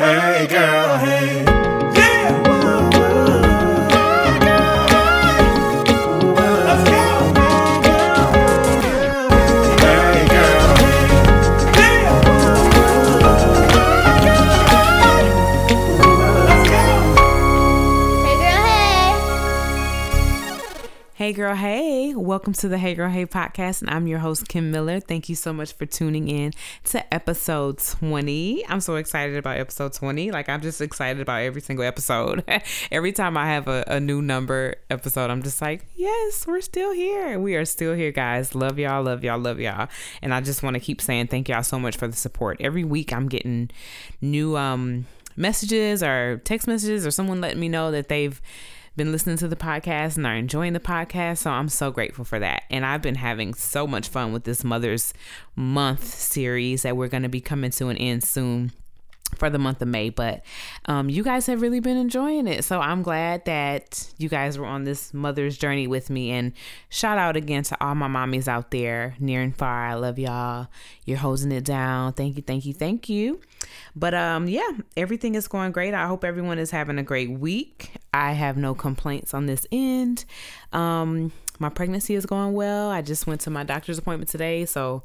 Hey girl, hey. Hey. Girl, hey. Welcome to the Hey Girl, Hey podcast. And I'm your host, Kim Miller. Thank you so much for tuning in to episode 20. I'm so excited about episode 20. Like, I'm just excited about every single episode. every time I have a, a new number episode, I'm just like, yes, we're still here. We are still here, guys. Love y'all, love y'all, love y'all. And I just want to keep saying thank y'all so much for the support. Every week, I'm getting new um, messages or text messages or someone letting me know that they've been listening to the podcast and are enjoying the podcast. So I'm so grateful for that. And I've been having so much fun with this Mother's Month series that we're going to be coming to an end soon for the month of May, but um, you guys have really been enjoying it. So I'm glad that you guys were on this mother's journey with me. And shout out again to all my mommies out there, near and far. I love y'all. You're holding it down. Thank you, thank you, thank you. But um, yeah, everything is going great. I hope everyone is having a great week. I have no complaints on this end. Um, my pregnancy is going well. I just went to my doctor's appointment today, so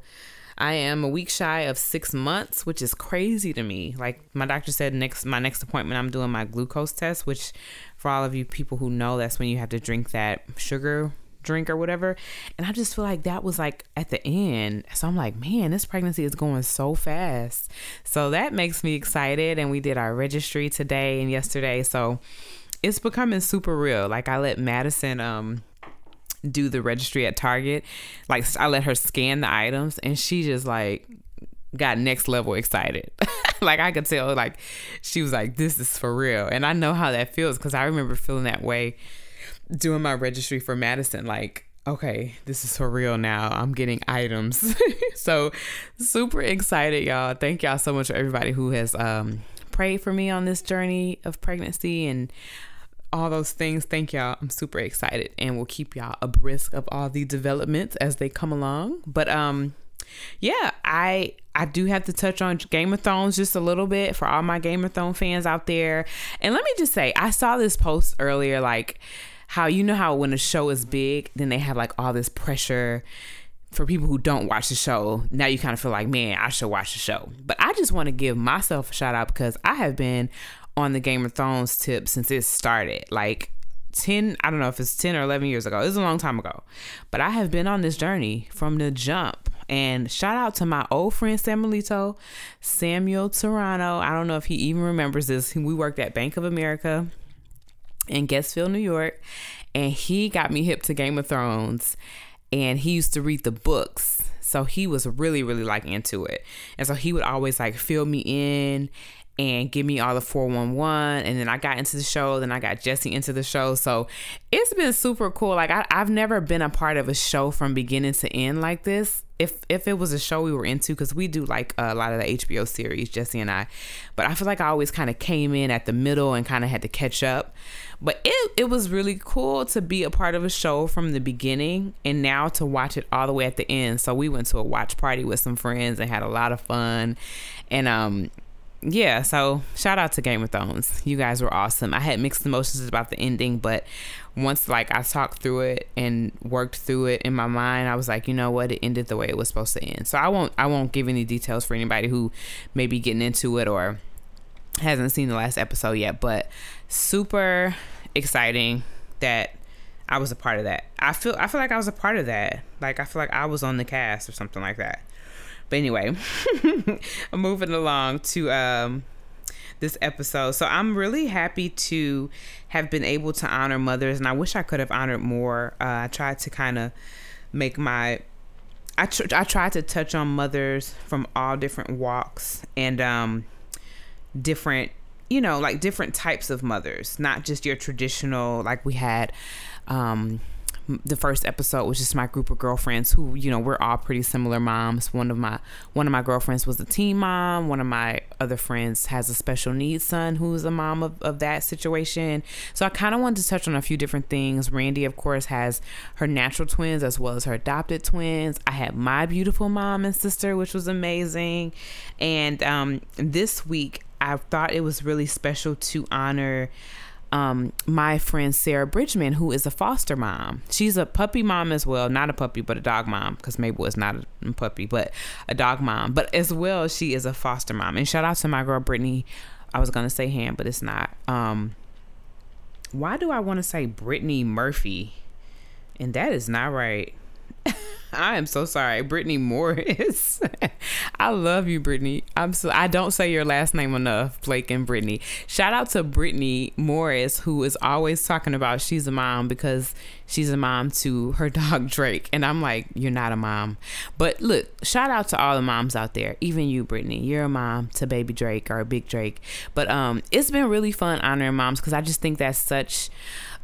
I am a week shy of six months, which is crazy to me. Like my doctor said, next my next appointment, I'm doing my glucose test, which for all of you people who know, that's when you have to drink that sugar drink or whatever. And I just feel like that was like at the end. So I'm like, man, this pregnancy is going so fast. So that makes me excited. And we did our registry today and yesterday. So it's becoming super real. Like I let Madison um do the registry at Target. Like I let her scan the items and she just like got next level excited. like I could tell like she was like this is for real. And I know how that feels cuz I remember feeling that way doing my registry for Madison like okay, this is for real now. I'm getting items. so super excited y'all. Thank y'all so much for everybody who has um prayed for me on this journey of pregnancy and all those things. Thank y'all. I'm super excited and we'll keep y'all abreast of all the developments as they come along. But um yeah, I I do have to touch on Game of Thrones just a little bit for all my Game of Thrones fans out there. And let me just say, I saw this post earlier like how you know how when a show is big, then they have like all this pressure for people who don't watch the show, now you kind of feel like, man, I should watch the show. But I just want to give myself a shout out because I have been on the Game of Thrones tip since it started. Like 10, I don't know if it's 10 or 11 years ago. It was a long time ago. But I have been on this journey from the jump. And shout out to my old friend Samuelito, Samuel Toronto. I don't know if he even remembers this. We worked at Bank of America in Guestville, New York, and he got me hip to Game of Thrones. And he used to read the books, so he was really, really like into it. And so he would always like fill me in and give me all the 411 and then i got into the show then i got jesse into the show. So it's been super cool. Like I, i've never been a part of a show from beginning to end like this. If if it was a show we were into because we do like a lot of the hbo series jesse and i. But i feel like i always kind of came in at the middle and kind of had to catch up. But it, it was really cool to be a part of a show from the beginning and now to watch it all the way at the end. So we went to a watch party with some friends and had a lot of fun. And um yeah, so shout out to Game of Thrones. You guys were awesome. I had mixed emotions about the ending, but once like I talked through it and worked through it in my mind, I was like, you know what, it ended the way it was supposed to end. So I won't I won't give any details for anybody who may be getting into it or hasn't seen the last episode yet, but super exciting that I was a part of that. I feel I feel like I was a part of that. Like I feel like I was on the cast or something like that. But anyway, I'm moving along to um, this episode. So I'm really happy to have been able to honor mothers, and I wish I could have honored more. Uh, I tried to kind of make my I tr- I tried to touch on mothers from all different walks and um, different you know like different types of mothers, not just your traditional like we had. Um, the first episode was just my group of girlfriends who you know we're all pretty similar moms. One of my one of my girlfriends was a teen mom. One of my other friends has a special needs son who's a mom of, of that situation. So i kind of wanted to touch on a few different things. Randy of course has her natural twins as well as her adopted twins. I had my beautiful mom and sister which was amazing. And um, this week I thought it was really special to honor um, my friend Sarah Bridgeman, who is a foster mom. She's a puppy mom as well, not a puppy, but a dog mom, because Mabel is not a puppy, but a dog mom. But as well, she is a foster mom. And shout out to my girl Brittany. I was gonna say hand, but it's not. Um, why do I want to say Brittany Murphy? And that is not right. I am so sorry, Brittany Morris. I love you, Brittany. I'm so I don't say your last name enough, Blake and Brittany. Shout out to Brittany Morris, who is always talking about she's a mom because she's a mom to her dog Drake, and I'm like, you're not a mom. But look, shout out to all the moms out there, even you, Brittany. You're a mom to baby Drake or big Drake. But um, it's been really fun honoring moms because I just think that's such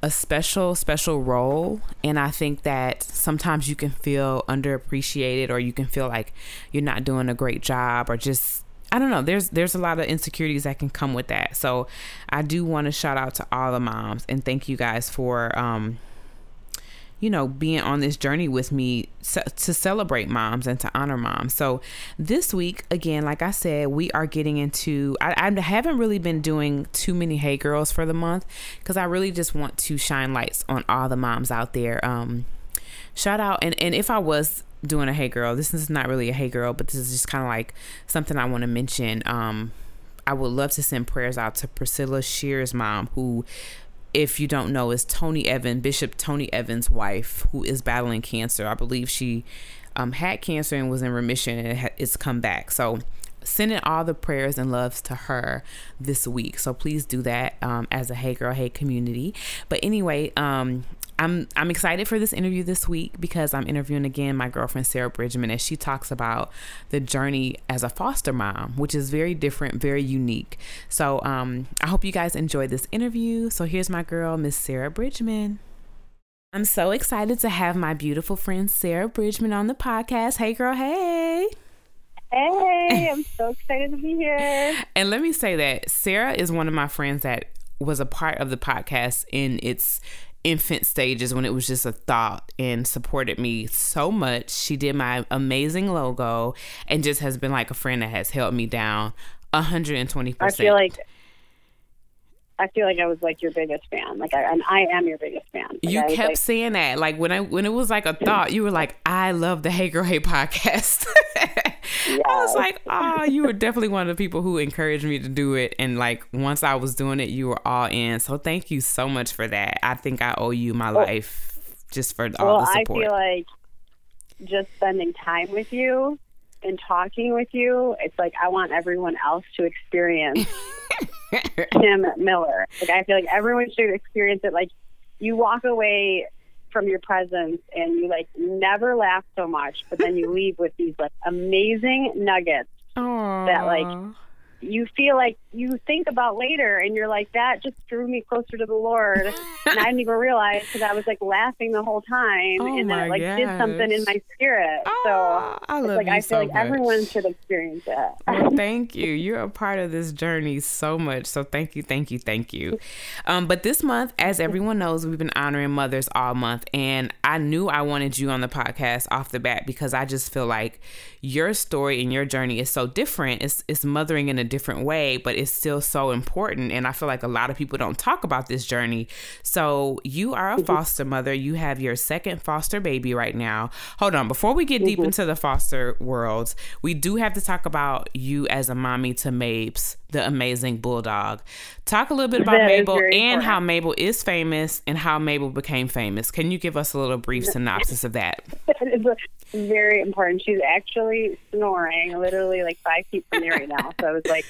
a special special role. And i think that sometimes you can feel underappreciated or you can feel like you're not doing a great job or just i don't know there's there's a lot of insecurities that can come with that. So i do want to shout out to all the moms and thank you guys for um you know, being on this journey with me to celebrate moms and to honor moms. So, this week, again, like I said, we are getting into, I, I haven't really been doing too many Hey Girls for the month because I really just want to shine lights on all the moms out there. Um, shout out, and, and if I was doing a Hey Girl, this is not really a Hey Girl, but this is just kind of like something I want to mention. Um, I would love to send prayers out to Priscilla Shirer's mom, who if you don't know, is Tony Evans, Bishop Tony Evans' wife, who is battling cancer. I believe she um, had cancer and was in remission and it's come back. So, sending all the prayers and loves to her this week. So, please do that um, as a Hey Girl, Hey community. But anyway, um, I'm I'm excited for this interview this week because I'm interviewing again my girlfriend Sarah Bridgeman as she talks about the journey as a foster mom, which is very different, very unique. So um, I hope you guys enjoyed this interview. So here's my girl, Miss Sarah Bridgeman. I'm so excited to have my beautiful friend Sarah Bridgeman on the podcast. Hey girl, hey. Hey, I'm so excited to be here. And let me say that Sarah is one of my friends that was a part of the podcast in its infant stages when it was just a thought and supported me so much. She did my amazing logo and just has been like a friend that has held me down 120%. I feel like I feel like I was like your biggest fan. Like I and I am your biggest fan. Like, you kept like, saying that. Like when I when it was like a thought, you were like, I love the Hey Girl Hey podcast. I was like, oh, you were definitely one of the people who encouraged me to do it. And like once I was doing it, you were all in. So thank you so much for that. I think I owe you my well, life just for all well, the support. I feel like just spending time with you and talking with you, it's like I want everyone else to experience Kim Miller. Like I feel like everyone should experience it. Like you walk away from your presence and you like never laugh so much, but then you leave with these like amazing nuggets Aww. that like you feel like you think about later and you're like that just drew me closer to the lord and i didn't even realize because i was like laughing the whole time oh and then it like gosh. did something in my spirit oh, so I love like you i so feel like much. everyone should experience it well, thank you. You're a part of this journey so much. So thank you, thank you, thank you. Um, but this month, as everyone knows, we've been honoring mothers all month, and I knew I wanted you on the podcast off the bat because I just feel like your story and your journey is so different. It's it's mothering in a different way, but it's still so important. And I feel like a lot of people don't talk about this journey. So you are a mm-hmm. foster mother. You have your second foster baby right now. Hold on, before we get deep mm-hmm. into the foster world, we do have to talk about you as a mommy to Mabes, the amazing bulldog. Talk a little bit about That is Mabel and how. Mabel is famous and how Mabel became famous. Can you give us a little brief synopsis of that? it's very important she's actually snoring literally like five feet from me right now so i was like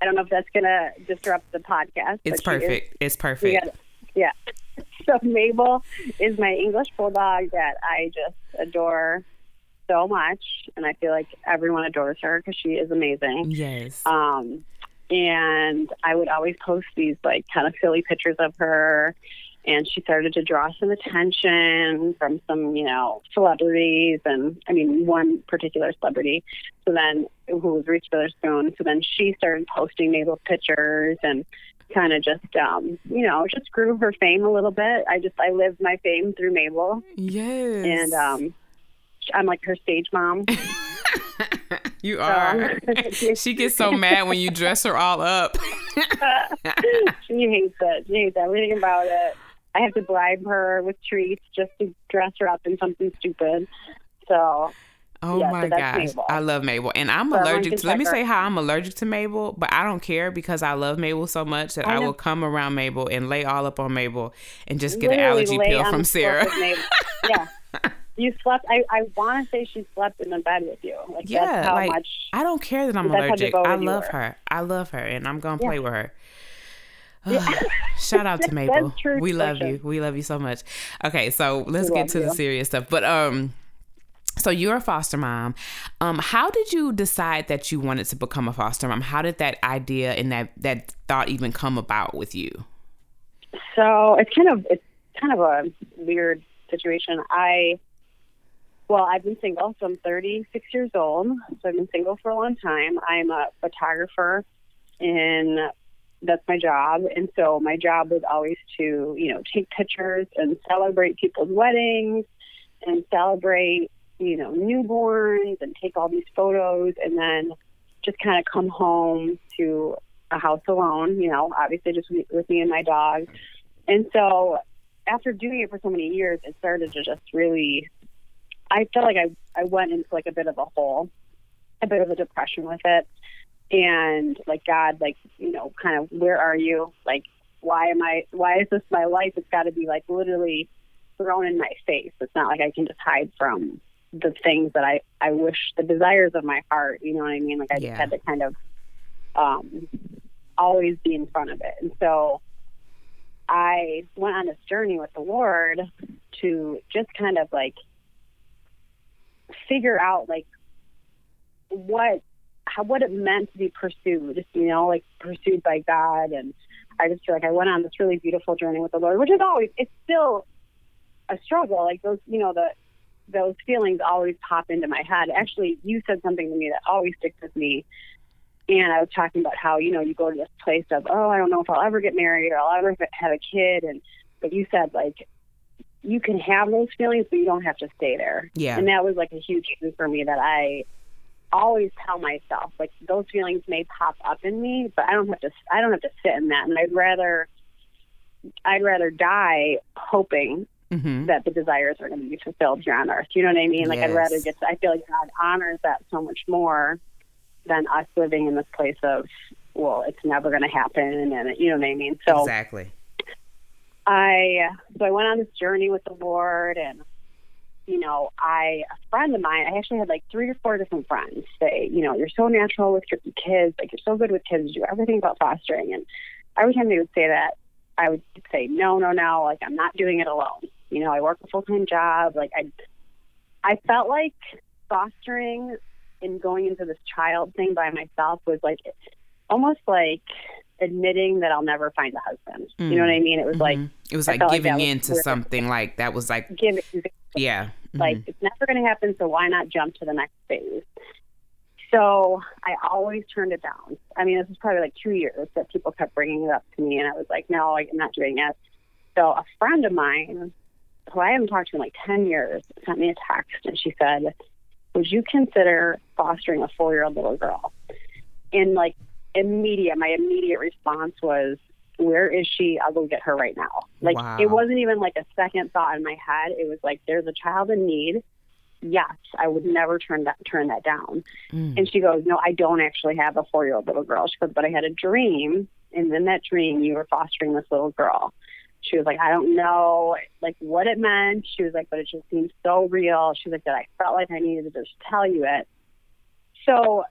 i don't know if that's gonna disrupt the podcast It's is perfect. It's perfect. got it. Yeah. So Mabel is my English bulldog that I just adore so much, and I feel like everyone adores her because she is amazing. Yes. Um, and I would always post these like kind of silly pictures of her. And she started to draw some attention from some, you know, celebrities, and I mean, one particular celebrity. So then, who was Reese Witherspoon. So then she started posting Mabel's pictures and kind of just, um, you know, just grew her fame a little bit. I just, I lived my fame through Mabel, yes. and um, I'm like her stage mom. You are. she gets so mad when you dress her all up. she hates it. She hates everything about it. I have to bribe her with treats just to dress her up in something stupid. So Oh Yeah, my so gosh. Mabel. I love Mabel. And I'm So allergic to, let me say how I'm allergic to Mabel, but I don't care because I love Mabel so much that I I, will come around Mabel and lay all up on Mabel and just get an allergy pill from Sarah. Yeah. You slept. I, I want to say she slept in the bed with you. Like Yeah, that's how like much. I don't care that I'm allergic. I love her. I love her, and I'm gonna Yeah. play with her. Shout out to Mabel. We love you. We love you so much. Okay, so let's We get to the serious stuff. But um, so you're a foster mom. Um, how did you decide that you wanted to become a foster mom? How did that idea and that that thought even come about with you? So it's kind of it's kind of a weird situation. I well, I've been single, so I'm 36 years old. So I've been single for a long time. I'm a photographer, and that's my job. And so my job was always to you know take pictures and celebrate people's weddings and celebrate you know newborns and take all these photos and then just kind of come home to a house alone. You know, obviously just with me and my dog. And so after doing it for so many years, it started to just really, I felt like I, I went into like a bit of a hole, a bit of a depression with it. And like, God, like, you know, kind of, where are you? Like, why am I, why is this my life? It's got to be like literally thrown in my face. It's not like I can just hide from the things that I, I wish, the desires of my heart, you know what I mean? Like, I Yeah. just had to kind of um, always be in front of it. And so, I went on this journey with the Lord to just kind of like figure out like what how what it meant to be pursued, you know, like pursued by God and I just feel like I went on this really beautiful journey with the Lord, which is always it's still a struggle. Like those you know, the those feelings always pop into my head. Actually you said something to me that always sticks with me and I was talking about how you know you go to this place of oh I don't know if I'll ever get married or I'll ever have a kid and but you said like you can have those feelings but you don't have to stay there Yeah. and that was like a huge thing for me that I always tell myself like those feelings may pop up in me but I don't have to I don't have to sit in that and I'd rather I'd rather die hoping hmm that the desires are going to be fulfilled here on earth. You know what I mean? Like I'd rather get. I feel like God honors that so much more than us living in this place of, well, it's never going to happen, and you know what I mean. So Exactly. I so I went on this journey with the Lord, and you know, I a friend of mine. I actually had like three or four different friends say, you know, you're so natural with your kids, like you're so good with kids, you do everything about fostering, and every time they would say that, I would say, no, no, no, like I'm not doing it alone. You know, I work a full time job. Like I, I felt like fostering and going into this child thing by myself was like almost like admitting that I'll never find a husband. You know what I mean? It was like Mhm. it was I like felt like giving in to something like that was like giving yeah. Mhm. like it's never going to happen so why not jump to the next phase so i always turned it down i mean this was probably like two years that people kept bringing it up to me and i was like no i'm not doing it so a friend of mine who i haven't talked to in like 10 years. Sent me a text and she said would you consider fostering a four year old little girl? And like immediate my immediate response was where is she? I'll go get her right now. Like Wow. it wasn't even like a second thought in my head. It was like there's a child in need. Yes i would never turn that turn that down. Mm. and she goes no i don't actually have a four year old little girl. She goes but i had a dream and in that dream you were fostering this little girl she was like i don't know like what it meant she was like but it just seemed so real she was like that i felt like i needed to just tell you it so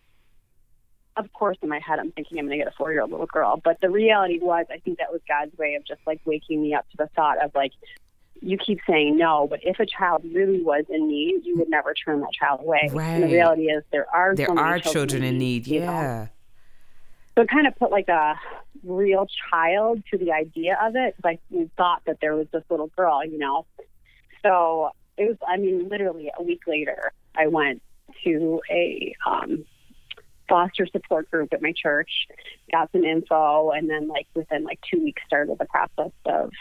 of course in my head i'm thinking i'm going to get a four year old little girl but the reality was i think that was god's way of just like waking me up to the thought of like you keep saying no but if a child really was in need you would never turn that child away Right. and the reality is there are there so are children in need. you know? So it kind of put like a real child to the idea of it because I thought that there was this little girl, you know. So it was, I mean, literally a week later, I went to a um, foster support group at my church, got some info, and then like within like two weeks started the process of,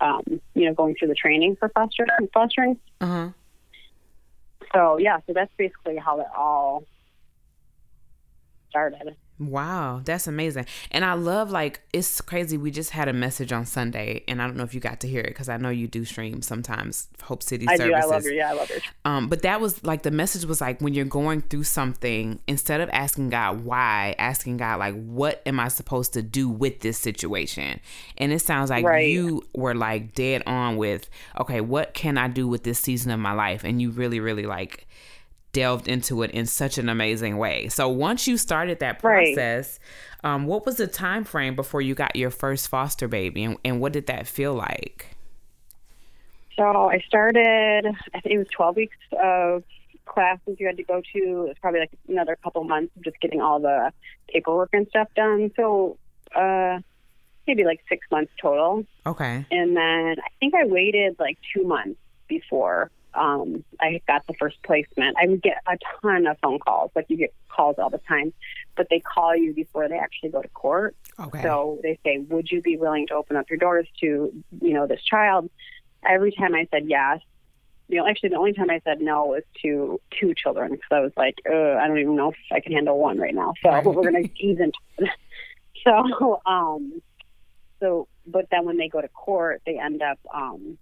um, you know, going through the training for foster fostering. Uh-huh. So yeah, so that's basically how it all started. Wow, that's amazing. And I love like it's crazy. We just had a message on Sunday, and I don't know if you got to hear it because I know you do stream sometimes. Hope City I Services. do. I love her. Yeah, I love her. Um, but that was like the message was like when you're going through something, instead of asking God why, asking God like, what am I supposed to do with this situation? And it sounds like Right. you were like dead on with, okay, what can I do with this season of my life? And you really, really like delved into it in such an amazing way. So once you started that Right. process, um, what was the time frame before you got your first foster baby, and, and what did that feel like? So I started, I think it was 12 weeks of classes you had to go to. It was probably like another couple months of just getting all the paperwork and stuff done. So uh, maybe like six months total. Okay. And then I think I waited like two months before um, I got the first placement. I would get a ton of phone calls, like you get calls all the time, but they call you before they actually go to court. Okay. So they say, "Would you be willing to open up your doors to, you know, this child?" Every time I said yes, you know, actually the only time I said no was to two children because I was like, I don't even know if I can handle one right now. So Right. we're gonna ease into it. So, um, so, but then when they go to court, they end up um,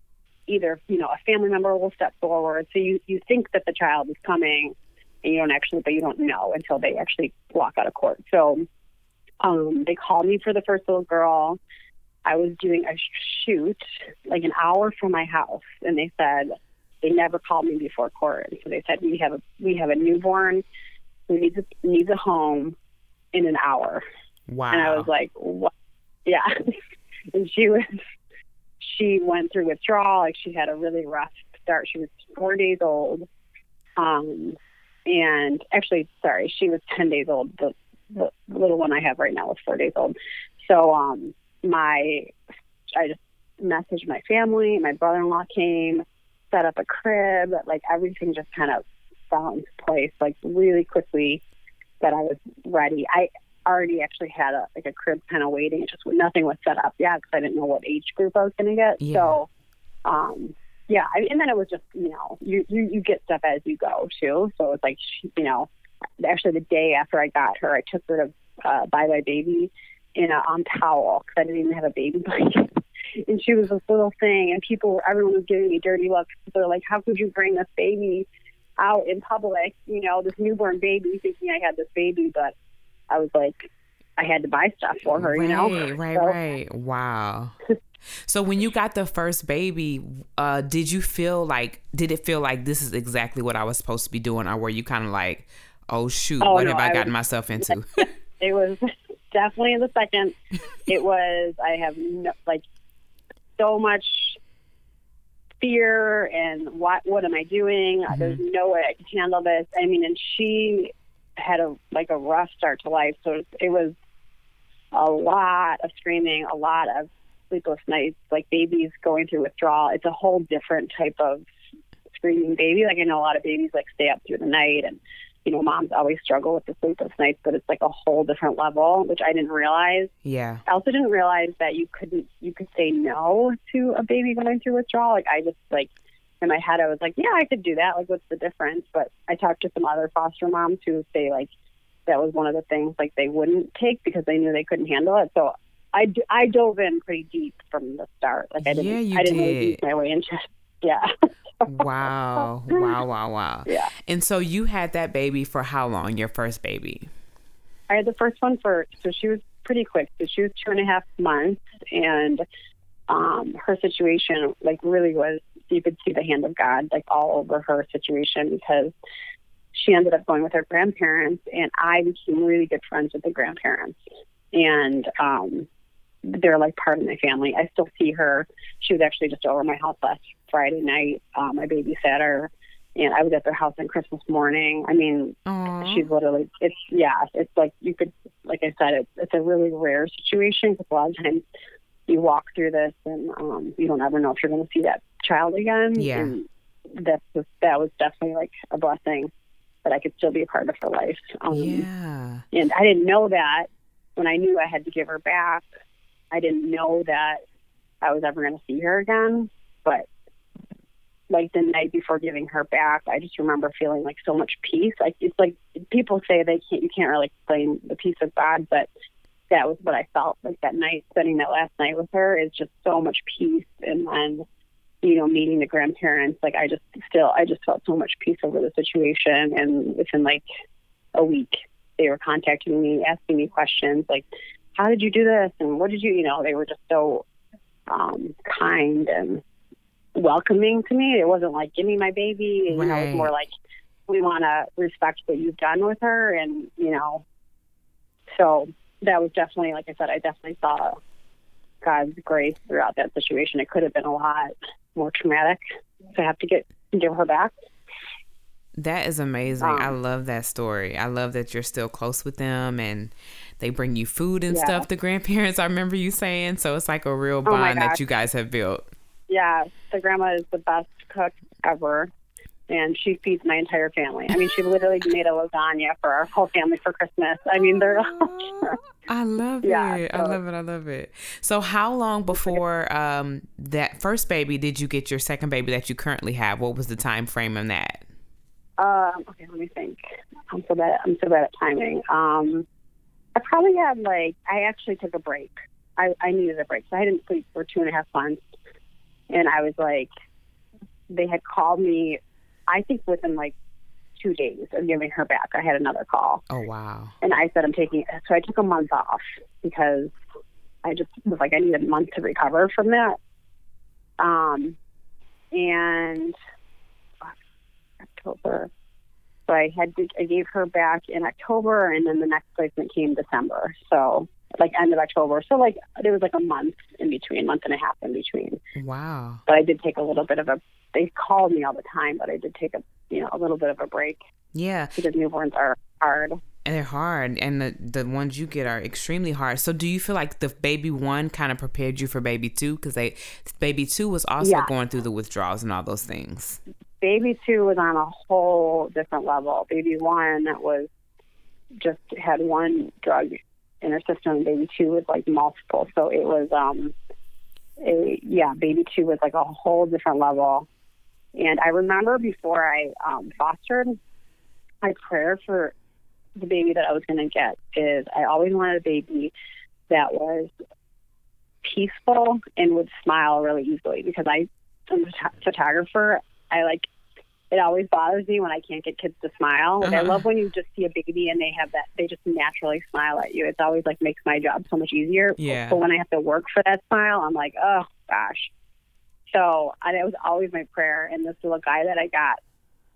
either, you know, a family member will step forward. So you you think that the child is coming, and you don't actually, but you don't know until they actually walk out of court. So um, they called me for the first little girl. I was doing a shoot like an hour from my house, and they said they never called me before court. And so they said we have a we have a newborn who needs a, needs a home in an hour. wow. And I was like, what? Yeah. and she was, she went through withdrawal. Like she had a really rough start. She was four days old. Um, and actually, sorry, she was 10 days old. The, the little one I have right now is four days old. So, um, my, I just messaged my family. My brother-in-law came, set up a crib. Like everything just kind of fell into place, like really quickly that I was ready. I, already actually had a like a crib kind of waiting. It just nothing was set up yet because I didn't know what age group I was going to get. Yeah. So, um, yeah, I, and then it was just you know you, you you get stuff as you go too. So it's like she- you know, actually the day after I got her, I took her to uh, Buy Buy Baby in a um, towel because I didn't even have a baby blanket. And she was this little thing, and people, were, everyone was giving me dirty looks. They're like, "How could you bring this baby out in public? You know, this newborn baby, thinking I had this baby, but I was like, I had to buy stuff for her, right, you know? Right, So- right. Wow. so when you got the first baby, uh, did you feel like did it feel like this is exactly what I was supposed to be doing, or were you kind of like, oh shoot, Oh, what no, have I, I gotten was- myself into? It was definitely in the second. It was, I have no, like so much fear and what, what am I doing? There's no way I can handle this. I mean, and she had a, like a rough start to life. So it was a lot of screaming, a lot of sleepless nights, like babies going through withdrawal. It's a whole different type of screaming baby. Like I know a lot of babies like stay up through the night and you know, moms always struggle with the sleepless nights, but it's like a whole different level, which I didn't realize. yeah. I also didn't realize that you couldn't you could say no to a baby going through withdrawal. Like I just like in my head I was like, Yeah, I could do that. Like what's the difference? But I talked to some other foster moms who say like that was one of the things like they wouldn't take because they knew they couldn't handle it. So I, d- I dove in pretty deep from the start. Like I didn't Yeah, you I didn't really did. ease my way into it. Yeah. Wow. wow. Wow. Wow. yeah. And so you had that baby for how long? Your first baby? I had the first one for so she was pretty quick. So she was two and a half months, and um, her situation like really was you could see the hand of God like all over her situation because she ended up going with her grandparents, and I became really good friends with the grandparents, and um, they're like part of my family. I still see her. She was actually just over my house last Friday night. Um, I babysat her. And I was at their house on Christmas morning. I mean, Aw. she's literally it's yeah it's like you could like i said it's it's a really rare situation because a lot of times you walk through this and um you don't ever know if you're going to see that child again Yeah. and that's just, that was definitely like a blessing that i could still be a part of her life um Yeah. and i didn't know that when i knew i had to give her back i didn't know that i was ever going to see her again but like the night before giving her back, I just remember feeling like so much peace. Like it's like people say they can't, you can't really explain the peace of God, but that was what I felt like that night, spending that last night with her is just so much peace. And then, you know, meeting the grandparents, like I just still, I just felt so much peace over the situation. And within like a week, they were contacting me, asking me questions like, how did you do this? And what did you, you know, they were just so um, kind and welcoming to me. It wasn't like, give me my baby. You know, it was more like, we want to respect what you've done with her. And, you know, so that was definitely, like I said, I definitely saw God's grace throughout that situation. It could have been a lot more traumatic to have to get give her back. That is amazing. I Um, love that story. I love that you're still close with them and they bring you food and Yeah. stuff, the grandparents. I remember you saying. So it's like a real Oh bond that you guys have built. Yeah, the grandma is the best cook ever. And she feeds my entire family. I mean, she literally made a lasagna for our whole family for Christmas. I mean, they're I love Yeah, it. I love it. I love it. So, how long before um, that first baby did you get your second baby that you currently have? What was the time frame on that? Um, okay, let me think. I'm so bad. I'm so bad at timing. Um, I probably had like I actually took a break. I, I needed a break, so I didn't sleep for two and a half months, and I was like, they had called me. I think within like two days of giving her back, I had another call, Oh wow. and I said I'm taking. So I took a month off because I just was like I need a month to recover from that. Um, and October. So I had to, I gave her back in October, and then the next placement came December. So like end of October. So like there was like a month in between, month and a half in between. Wow. But I did take a little bit of a. They called me all the time, but I did take a you know a little bit of a break Yeah. because newborns are hard. And they're hard, and the the ones you get are extremely hard. So, do you feel like the baby one kind of prepared you for baby two? Because they baby two was also Yeah. going through the withdrawals and all those things. Baby two was on a whole different level. Baby one that was just had one drug in her system. Baby two was like multiple. So it was um a yeah, baby two was like a whole different level. And I remember before I um fostered, my prayer for the baby that I was gonna get is I always wanted a baby that was peaceful and would smile really easily because I am a photographer. I like it always bothers me when I can't get kids to smile. Like I Uh-huh. love when you just see a baby and they have that they just naturally smile at you. It's always like makes my job so much easier. Yeah. But when I have to work for that smile, I'm like, oh gosh. So and it was always my prayer. And this little guy that I got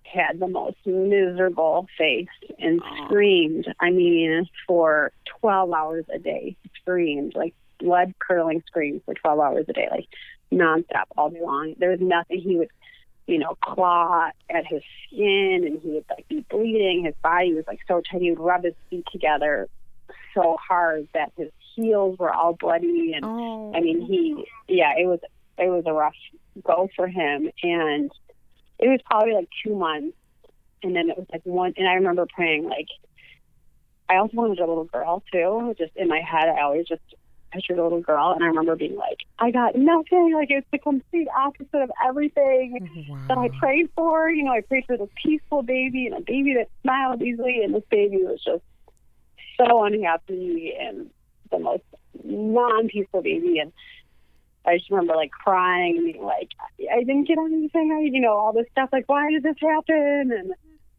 had the most miserable face and screamed. I mean, for 12 hours a day, screamed like blood curdling screams for 12 hours a day, like nonstop all day long. There was nothing he would, you know, claw at his skin and he would like be bleeding. His body was like so tight. He would rub his feet together so hard that his heels were all bloody and Oh, I mean, he, oh. yeah, it was, it was a rough go for him. And it was probably like two months. And then it was like one, and I remember praying, like, I also wanted a little girl too. Just in my head, I always just pictured a little girl. And I remember being like, I got nothing. Like, it's the complete opposite of everything oh, that I prayed for. You know, I prayed for this peaceful baby and a baby that smiled easily, and this baby was just so unhappy and the most non-peaceful baby. And I just remember like crying and being like, I didn't get anything. I, you know, all this stuff. Like, why did this happen? And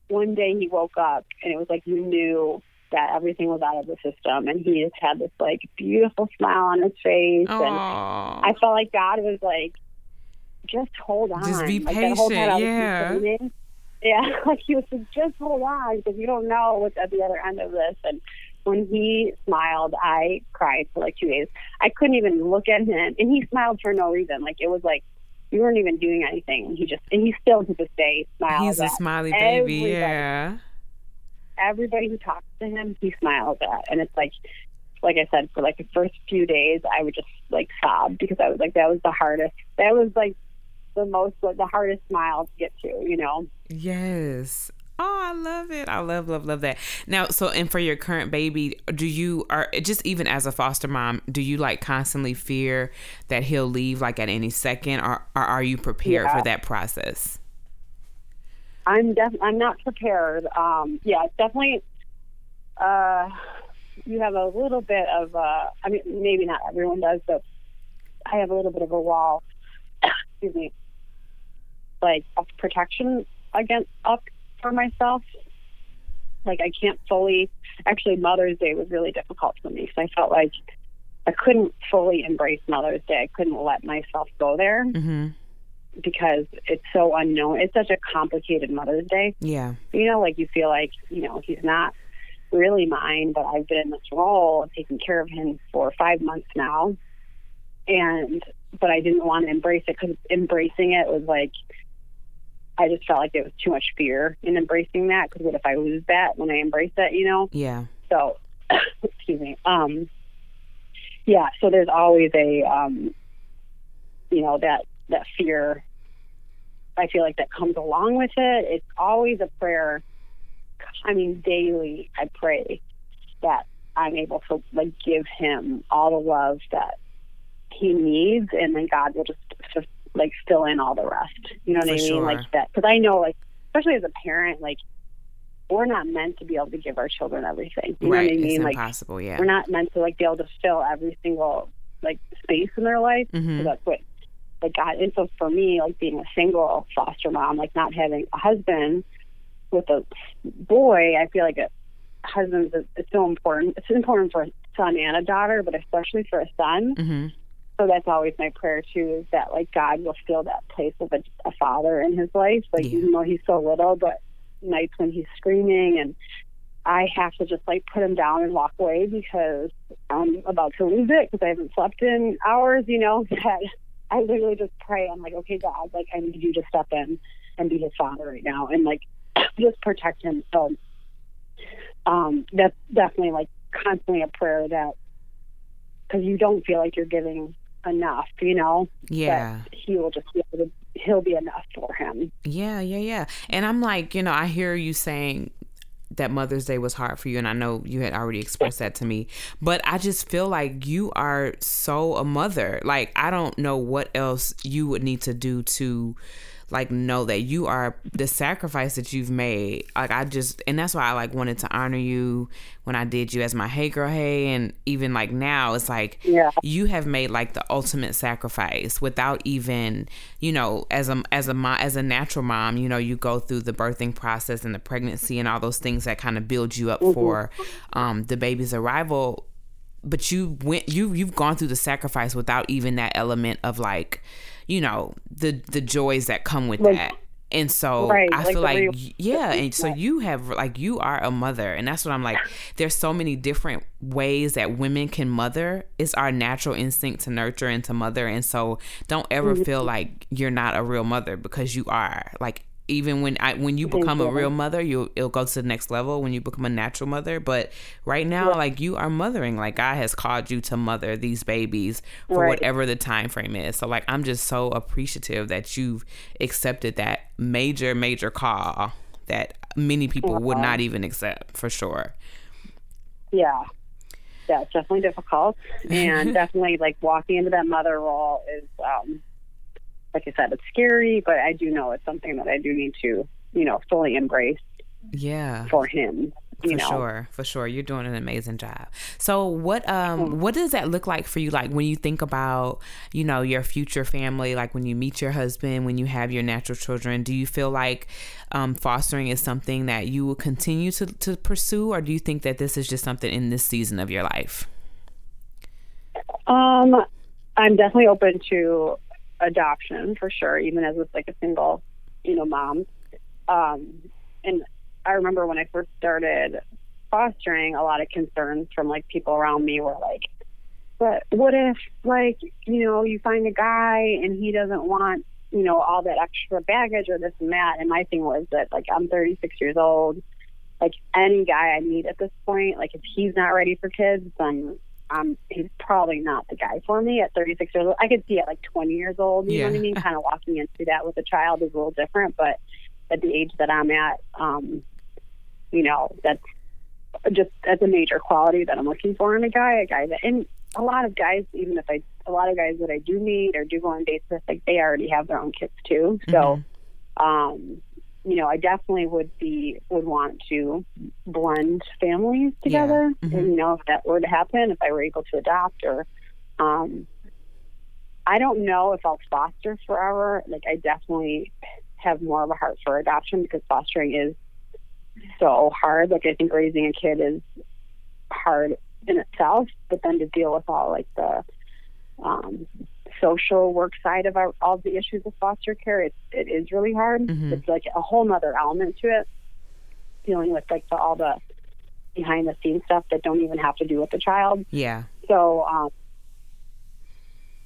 one day he woke up, and it was like you knew that everything was out of the system, and he just had this like beautiful smile on his face, and I felt like God was like, just hold on. Just be like, that whole time I was patient, complaining. Yeah, like he was like, just hold on because you don't know what's at the other end of this. And when he smiled, I cried for like two days. I couldn't even look at him, and he smiled for no reason. Like it was like you weren't even doing anything. He just and he still to this day smiles. He's a smiley baby. everybody. Yeah. Everybody who talks to him, he smiles at, and it's like, like I said, for like the first few days, I would just like sob because I was like, that was the hardest. That was like the most, like the hardest smile to get to, you know. Yes. Oh, I love it. I love, love, love that. Now, so and for your current baby, do you are just even as a foster mom, do you like constantly fear that he'll leave like at any second, or, or are you prepared Yeah. for that process? I'm def- I'm not prepared. Um, yeah, definitely. Uh, you have a little bit of. Uh, I mean, maybe not everyone does, but I have a little bit of a wall. excuse me. Like of protection against up for myself. Like I can't fully. Actually, Mother's Day was really difficult for me because I felt like I couldn't fully embrace Mother's Day. I couldn't let myself go there Mm-hmm. Because it's so unknown. It's such a complicated Mother's Day Yeah. you know, like you feel like, you know, he's not really mine, but I've been in this role of taking care of him for five months now. And, but I didn't want to embrace it because embracing it was like, I just felt like there was too much fear in embracing that because what if I lose that when I embrace it, you know? Yeah. So, excuse me. Um, yeah. So there's always a, um, you know, that that fear. I feel like that comes along with it. It's always a prayer. I mean, daily I pray that I'm able to like give him all the love that he needs, and then God will just, just like fill in all the rest. You know what For I mean? sure. Like that, because I know, like, especially as a parent, like we're not meant to be able to give our children everything. You right. know what I mean? It's Like impossible. Yeah. we're not meant to like be able to fill every single like space in their life. Mhm. So that's what like God. And so for me, like being a single foster mom, like not having a husband with a boy, I feel like a husband is it's so important. It's important for a son and a daughter, but especially for a son. Mm-hmm. So that's always my prayer too, is that like God will fill that place of a, a father in his life. Like Yeah. even though he's so little, but nights when he's screaming and I have to just like put him down and walk away because I'm about to lose it because I haven't slept in hours. You know that I literally just pray. I'm like, okay, God, like I need you to step in and be his father right now and like just protect him. So um, that's definitely like constantly a prayer that because you don't feel like you're giving enough, you know, Yeah. he will just be able to, he'll be enough for him. Yeah, yeah, yeah. And I'm like, you know, I hear you saying that Mother's Day was hard for you, and I know you had already expressed that to me, but I just feel like you are so a mother. Like, I don't know what else you would need to do to like know that you are the sacrifice that you've made. Like i just and that's why i like wanted to honor you when i did you as my hey girl hey and even like now it's like Yeah. you have made like the ultimate sacrifice without even you know as a as a mom as a natural mom you know you go through the birthing process and the pregnancy and all those things that kind of build you up for um the baby's arrival. But you went you you've gone through the sacrifice without even that element of like you know the the joys that come with Like- that. And so Right, i like feel like real- yeah and so you have like you are a mother. And that's what i'm like there's so many different ways that women can mother. It's our natural instinct to nurture and to mother. And so don't ever Mm-hmm. feel like you're not a real mother because you are. Like even when I when you become a real mother, you it'll go to the next level when you become a natural mother. But right now, like you are mothering, like God has called you to mother these babies for Right. whatever the time frame is. So like I'm just so appreciative that you've accepted that major, major call that many people would not even accept for sure. Yeah. Yeah, definitely difficult. And definitely like walking into that mother role is um like I said, it's scary, but I do know it's something that I do need to, you know, fully embrace Yeah. for him. You for know. sure for sure you're doing an amazing job so what um what does that look like for you like when you think about you know your future family like when you meet your husband when you have your natural children do you feel like um fostering is something that you will continue to, to pursue or do you think that this is just something in this season of your life Um, I'm definitely open to adoption for sure, even as with like a single, you know, mom. Um, and I remember when I first started fostering, a lot of concerns from like people around me were like, "But what if, like, you know, you find a guy and he doesn't want, you know, all that extra baggage or this and that?" And my thing was that like I'm 36 years old. Like any guy I meet at this point, like if he's not ready for kids, then um, he's probably not the guy for me at 36 years old. I could see at like 20 years old, you know what I mean? kind of walking into that with a child is a little different, but at the age that I'm at, um, you know, that's just that's a major quality that I'm looking for in a guy. A guy that, and a lot of guys, even if I, a lot of guys that I do meet or do go on dates with, like they already have their own kids too. So, um, you know, I definitely would be would want to blend families together. Mhm. And, you know, if that were to happen, if I were able to adopt or, um, I don't know if I'll foster forever. Like, I definitely have more of a heart for adoption because fostering is so hard. Like, I think raising a kid is hard in itself, but then to deal with all like the um, social work side of our, all the issues of foster care, it, it is really hard. Mhm. It's like a whole nother element to it, dealing with like the, all the behind the scenes stuff that don't even have to do with the child. Yeah. So um,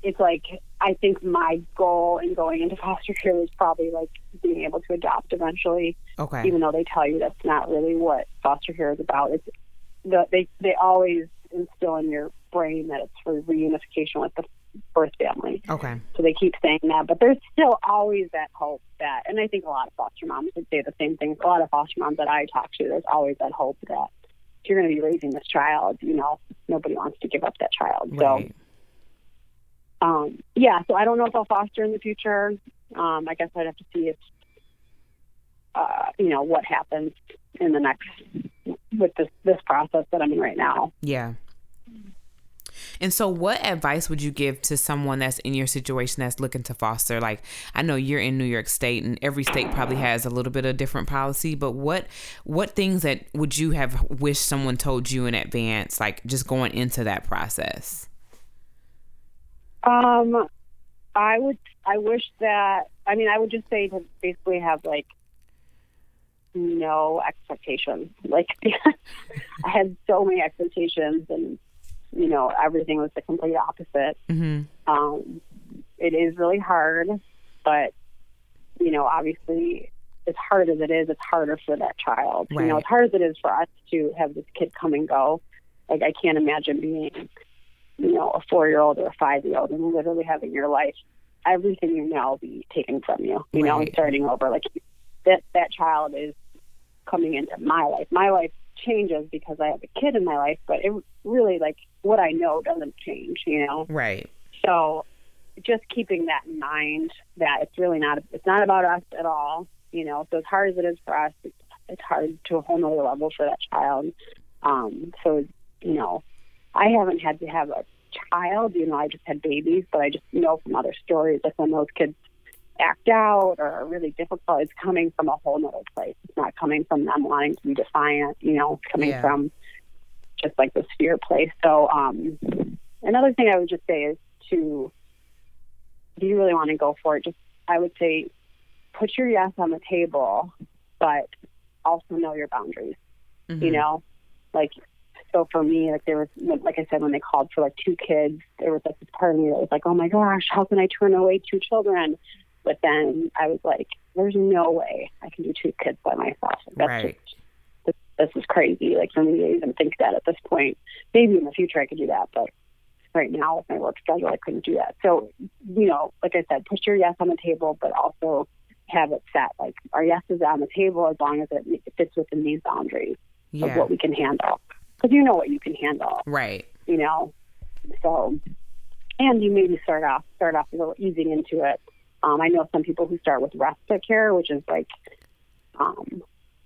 it's like I think my goal in going into foster care is probably like being able to adopt eventually, Okay. even though they tell you that's not really what foster care is about. It's the, they they always instill in your brain that it's for reunification with the birth family. Okay. So they keep saying that, but there's still always that hope that, and I think a lot of foster moms would say the same thing. A lot of foster moms that I talk to, there's always that hope that if you're going to be raising this child, you know, nobody wants to give up that child. Right. So, um, yeah, so I don't know if I'll foster in the future. Um, I guess I'd have to see if, uh, you know, what happens in the next with this this process that I'm in right now. Yeah. And so, what advice would you give to someone that's in your situation that's looking to foster? Like, I know you're in New York State, and every state probably has a little bit of different policy. But what what things that would you have wished someone told you in advance, like just going into that process? Um, I would. I wish that. I mean, I would just say to basically have like no expectations. Like I had so many expectations, and you know everything was the complete opposite. Mm-hmm. Um, it is really hard, but you know, obviously, as hard as it is, it's harder for that child. You know, as hard as it is for us to have this kid come and go. Like I can't imagine being, you know, a four-year-old or a five-year-old and literally having your life, everything you know, be taken from you. You know, and starting over. Like that that child is coming into my life. My life changes because I have a kid in my life, but it really like what I know doesn't change. You know. Right. So just keeping that in mind that it's really not it's not about us at all. You know, so as hard as it is for us, it's, it's hard to a whole nother level for that child. Um, so you know, I haven't had to have a child. You know, I just had babies, but I just know from other stories that when those kids act out or are really difficult, it's coming from a whole nother place. It's not coming from them wanting to be defiant. You know, it's coming Yeah. from just like this fear place. So um, another thing I would just say is to if you really want to go for it, just I would say put your yes on the table, but also know your boundaries. Mm-hmm. You know, like so for me, like there was like I said when they called for like two kids, there was like this part of me that was like, oh my gosh, how can I turn away two children? But then I was like, there's no way I can do two kids by myself. That's Right. just this, this is crazy. Like for me to even think that at this point, maybe in the future I could do that, but right now with my work schedule, I couldn't do that. So, you know, like I said, put your yes on the table, but also have it set. Like our yes is on the table as long as it, it fits within these boundaries of what we can handle. Because you know what you can handle, Right. you know. So, and you maybe start off start off a little easing into it. Um, I know some people who start with respite care, which is like um,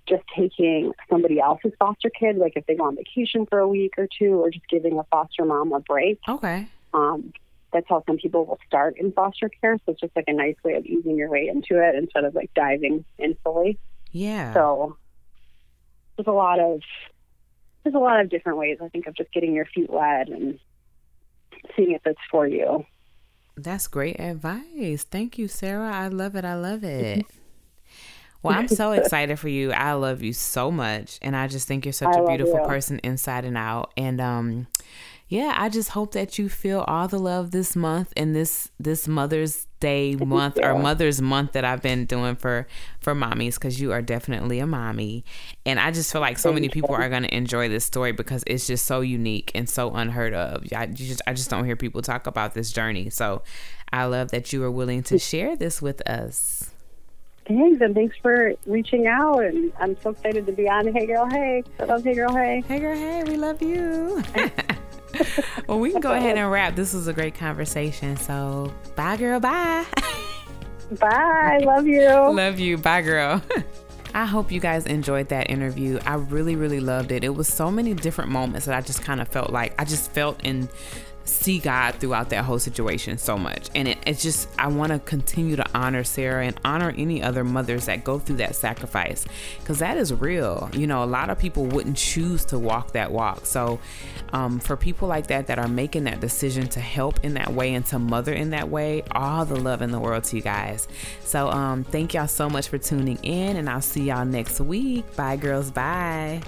just taking somebody else's foster kid, like if they go on vacation for a week or two, or just giving a foster mom a break. Okay. Um, that's how some people will start in foster care. So it's just like a nice way of easing your way into it instead of like diving in fully. Yeah. So there's a lot of there's a lot of different ways I think of just getting your feet wet and seeing if it's for you. That's great advice. Thank you, Sarah. I love it. I love it. Well, I'm so excited for you. I love you so much. And I just think you're such I a beautiful you. person inside and out. And um yeah, I just hope that you feel all the love this month and this this Mother's Day month or. Mother's Month that I've been doing for for mommies because you are definitely a mommy, and I just feel like so many people are going to enjoy this story because it's just so unique and so unheard of. I just I just don't hear people talk about this journey, so I love that you are willing to share this with us. Thanks, and thanks for reaching out. And I'm so excited to be on Hey Girl Hey. I love Hey Girl Hey. Hey, girl, hey, we love you. well, we can go ahead and wrap. This was a great conversation. So, bye, girl. Bye. Bye. Love you. Love you. Bye, girl. I hope you guys enjoyed that interview. I really, really loved it. It was so many different moments that I just kind of felt like I just felt and see God throughout that whole situation so much. And it, it's just, I want to continue to honor Sarah and honor any other mothers that go through that sacrifice because that is real. You know, a lot of people wouldn't choose to walk that walk. So, um, for people like that that are making that decision to help in that way and to mother in that way, all the love in the world to you guys. So, um, thank y'all so much for tuning in, and I'll see y'all next week. Bye, girls. Bye.